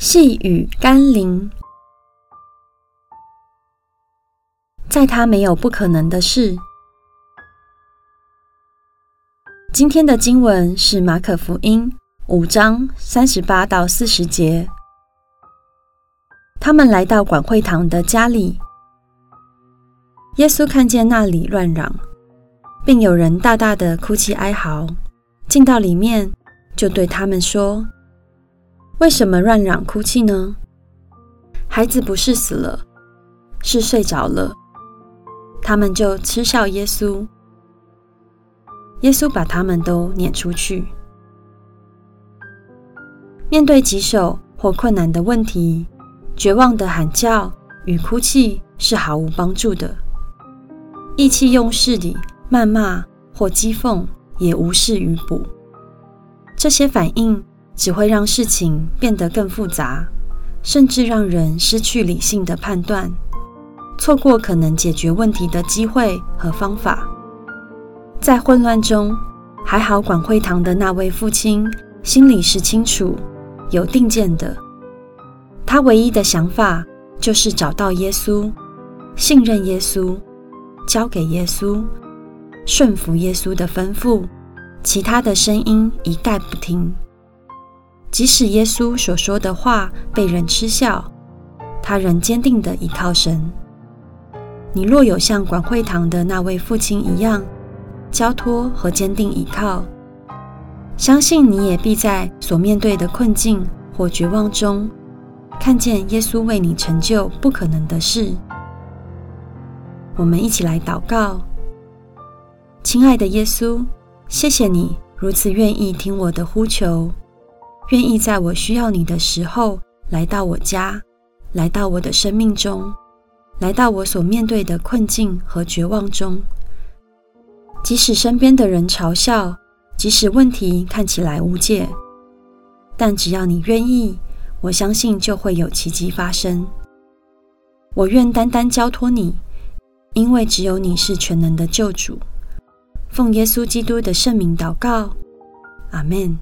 细雨甘霖，在他没有不可能的事。今天的经文是马可福音五章三十八到四十节。他们来到管会堂的家里，耶稣看见那里乱嚷，并有人大大的哭泣哀嚎，进到里面，就对他们说。为什么乱嚷哭泣呢？孩子不是死了，是睡着了。他们就嗤笑耶稣。耶稣把他们都撵出去。面对棘手或困难的问题，绝望的喊叫与哭泣是毫无帮助的。意气用事地谩骂或讥讽也无事于补。这些反应。只会让事情变得更复杂，甚至让人失去理性的判断，错过可能解决问题的机会和方法。在混乱中，还好管会堂的那位父亲心里是清楚、有定见的。他唯一的想法就是找到耶稣，信任耶稣，交给耶稣，顺服耶稣的吩咐，其他的声音一概不听。即使耶稣所说的话被人嗤笑，他仍坚定地倚靠神。你若有像管会堂的那位父亲一样交托和坚定倚靠，相信你也必在所面对的困境或绝望中，看见耶稣为你成就不可能的事。我们一起来祷告，亲爱的耶稣，谢谢你如此愿意听我的呼求。愿意在我需要你的时候来到我家，来到我的生命中，来到我所面对的困境和绝望中。即使身边的人嘲笑，即使问题看起来无解，但只要你愿意，我相信就会有奇迹发生。我愿单单交托你，因为只有你是全能的救主。奉耶稣基督的圣名祷告，阿门。